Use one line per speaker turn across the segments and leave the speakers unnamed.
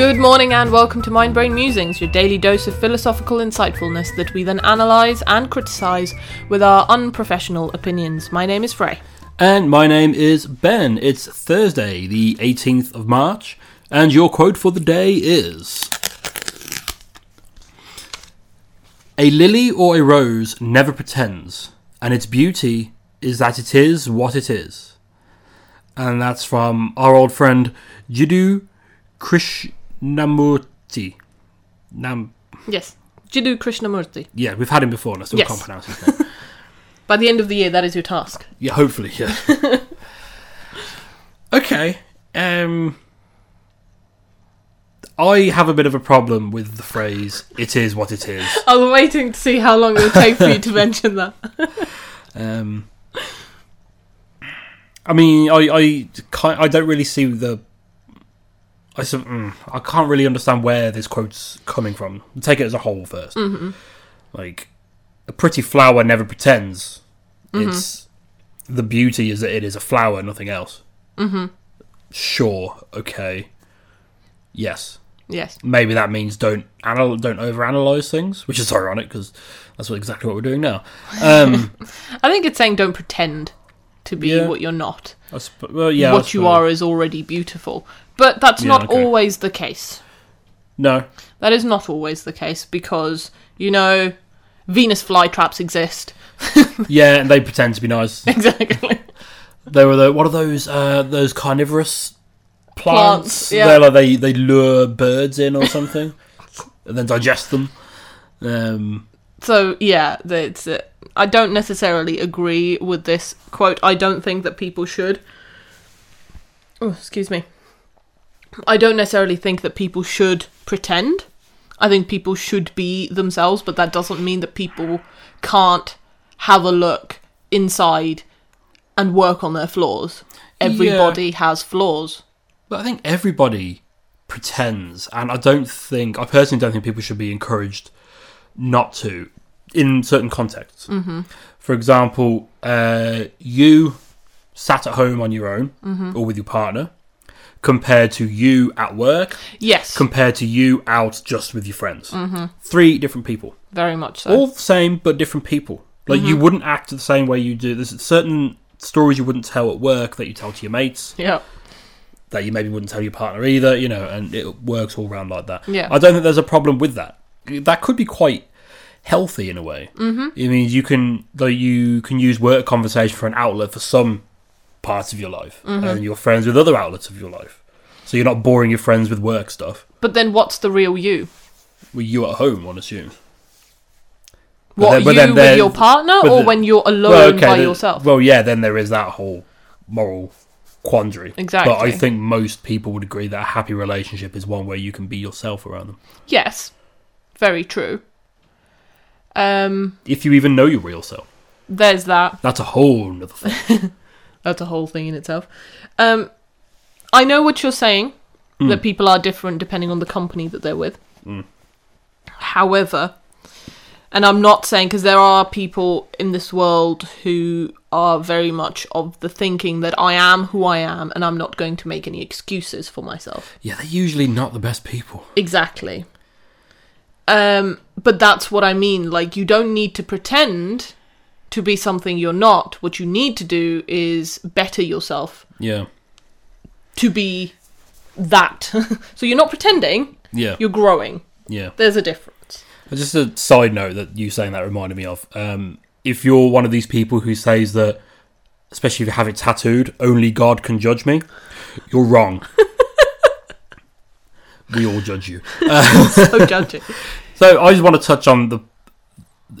Good morning and welcome to Mind Brain Musings, your daily dose of philosophical insightfulness that we then analyse and criticise with our unprofessional opinions. My name is Frey.
And my name is Ben. It's Thursday, the 18th of March, and your quote for the day is A lily or a rose never pretends, and its beauty is that it is what it is. And that's from our old friend Jiddu Krishnamurti. Nam-
Yes, Jiddu Krishnamurti.
yeah, we've had him before, and I still
Yes.
can't pronounce his name.
By the end of the year, that is your task.
Yeah, hopefully, yeah. okay. Um I have a bit of a problem with the phrase "it is what it is."
I was waiting to see how long it would take for you to mention that.
Um I mean, I I I don't really see the I s- mm, I can't really understand where this quote's coming from. Take it as a whole 1st
Mm-hmm.
Like a pretty flower never pretends.
Mm-hmm.
It's the beauty is that it is a flower, nothing else. Mm-hmm. Sure, okay, yes.
Yes.
Maybe that means don't anal- don't overanalyze things, which is ironic because that's what, exactly what we're doing now. Um,
I think it's saying don't pretend to be
Yeah.
what you're not.
I sp- well, yeah,
what you are is already beautiful. But that's
Yeah,
not
okay.
always the case.
No,
That is not always the case because, you know, Venus flytraps exist.
yeah, and they pretend to be nice.
exactly.
They were the what are those uh, those carnivorous plants?
Plants, yeah.
Like they they lure birds in or something, and then digest them. Um,
So, yeah, it's it. I don't necessarily agree with this quote. I don't think that people should. Oh, excuse me. I don't necessarily think that people should pretend. I think people should be themselves, but that doesn't mean that people can't have a look inside and work on their flaws. Everybody has flaws.
But I think everybody pretends, and I don't think I personally don't think people should be encouraged not to in certain contexts. Mm-hmm. For example, uh, you sat at home on your own or with your partner, compared to you at work,
Yes,
compared to you out just with your friends. Mm-hmm. Three different people,
very much so.
all the same but different people. Like you wouldn't act the same way you do. There's certain stories you wouldn't tell at work that you tell to your mates
yeah.
that you maybe wouldn't tell your partner either, you know, and it works all around like that.
Yeah.
I don't think there's a problem with that. That could be quite healthy in a way. Mm-hmm. It means you can like you can use work conversation for an outlet for some parts of your life,
Mm-hmm.
and you're friends with other outlets of your life. So you're not boring your friends with work stuff.
But then what's the real you?
With you at home, one assumes. But
What
then- but
you
then
with your partner, or
the-
when you're alone
well, okay,
by
then-
yourself?
Well, yeah, then there is that whole moral quandary.
Exactly.
But I think most people would agree that a happy relationship is one where you can be yourself around them.
yes, very true. Um,
if you even know your real self.
there's that.
That's a whole nother thing.
That's a whole thing in itself. Um, I know what you're saying.
Hmm.
That people are different depending on the company that they're with.
Hmm.
However, and I'm not saying because there are people in this world who are very much of the thinking that I am who I am, and I'm not going to make any excuses for myself.
yeah, they're usually not the best people.
Exactly. Um, but that's what I mean. Like, you don't need to pretend to be something you're not. What you need to do is better yourself
Yeah.
to be that. so you're not pretending,
Yeah.
you're growing.
yeah.
There's a difference.
Just a side note that you saying that reminded me of. Um, if you're one of these people who says that, especially if you have it tattooed, only God can judge me, you're wrong. we all judge you.
So judging.
So I just want to touch on the.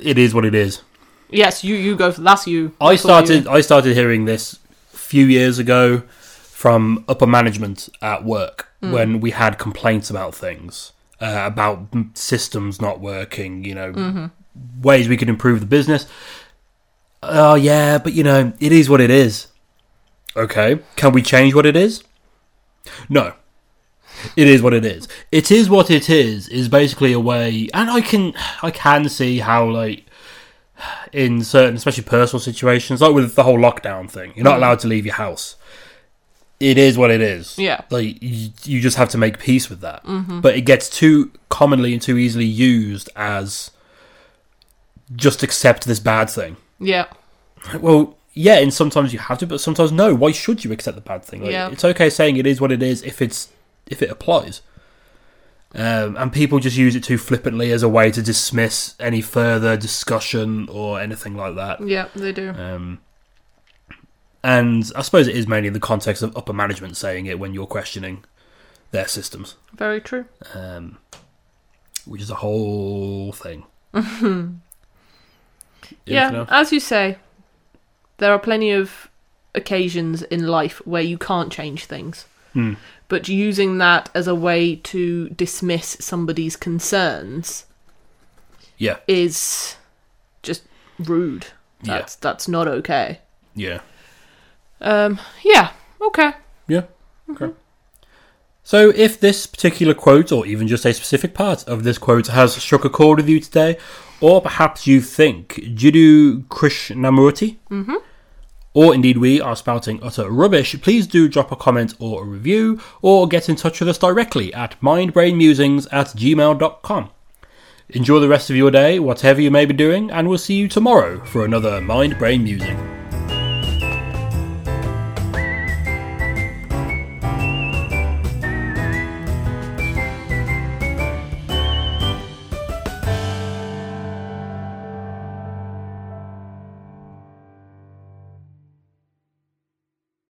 It is what it is.
Yes, you you go for that's you.
I
That's all you.
started I started hearing this a few years ago from upper management at work
Hmm.
when we had complaints about things uh, about systems not working, you know,
Mm-hmm.
ways we could improve the business. Oh yeah, but you know, it is what it is. Okay, can we change what it is? No. It is what it is. It is what it is is basically a way and I can I can see how like in certain, especially personal situations, like with the whole lockdown thing, you're not allowed to leave your house. it is what it is.
Yeah.
Like you, you just have to make peace with that. Mm-hmm. But it gets too commonly and too easily used as just accept this bad thing.
Yeah.
Well, yeah, and sometimes you have to, but sometimes no. Why should you accept the bad thing? Like,
Yeah.
It's okay saying it is what it is if it's if it applies. Um, and people just use it too flippantly as a way to dismiss any further discussion or anything like that.
Yeah, they do.
Um, and I suppose it is mainly in the context of upper management saying it when you're questioning their systems,
Very true.
um, which is a whole thing.
Yeah, as you say, there are plenty of occasions in life where you can't change things.
Hmm.
But using that as a way to dismiss somebody's concerns
Yeah,
is just rude.
Yeah.
That's that's not okay.
yeah,
Um yeah, okay.
yeah. Okay. So, if this particular quote, or even just a specific part of this quote, has struck a chord with you today, or perhaps you think Jiddu Krishnamurti, mm-hmm. Or indeed we are spouting utter rubbish, please do drop a comment or a review, or get in touch with us directly at mindbrainmusings at gmail.com. Enjoy the rest of your day, whatever you may be doing, and we'll see you tomorrow for another Mind Brain Musing.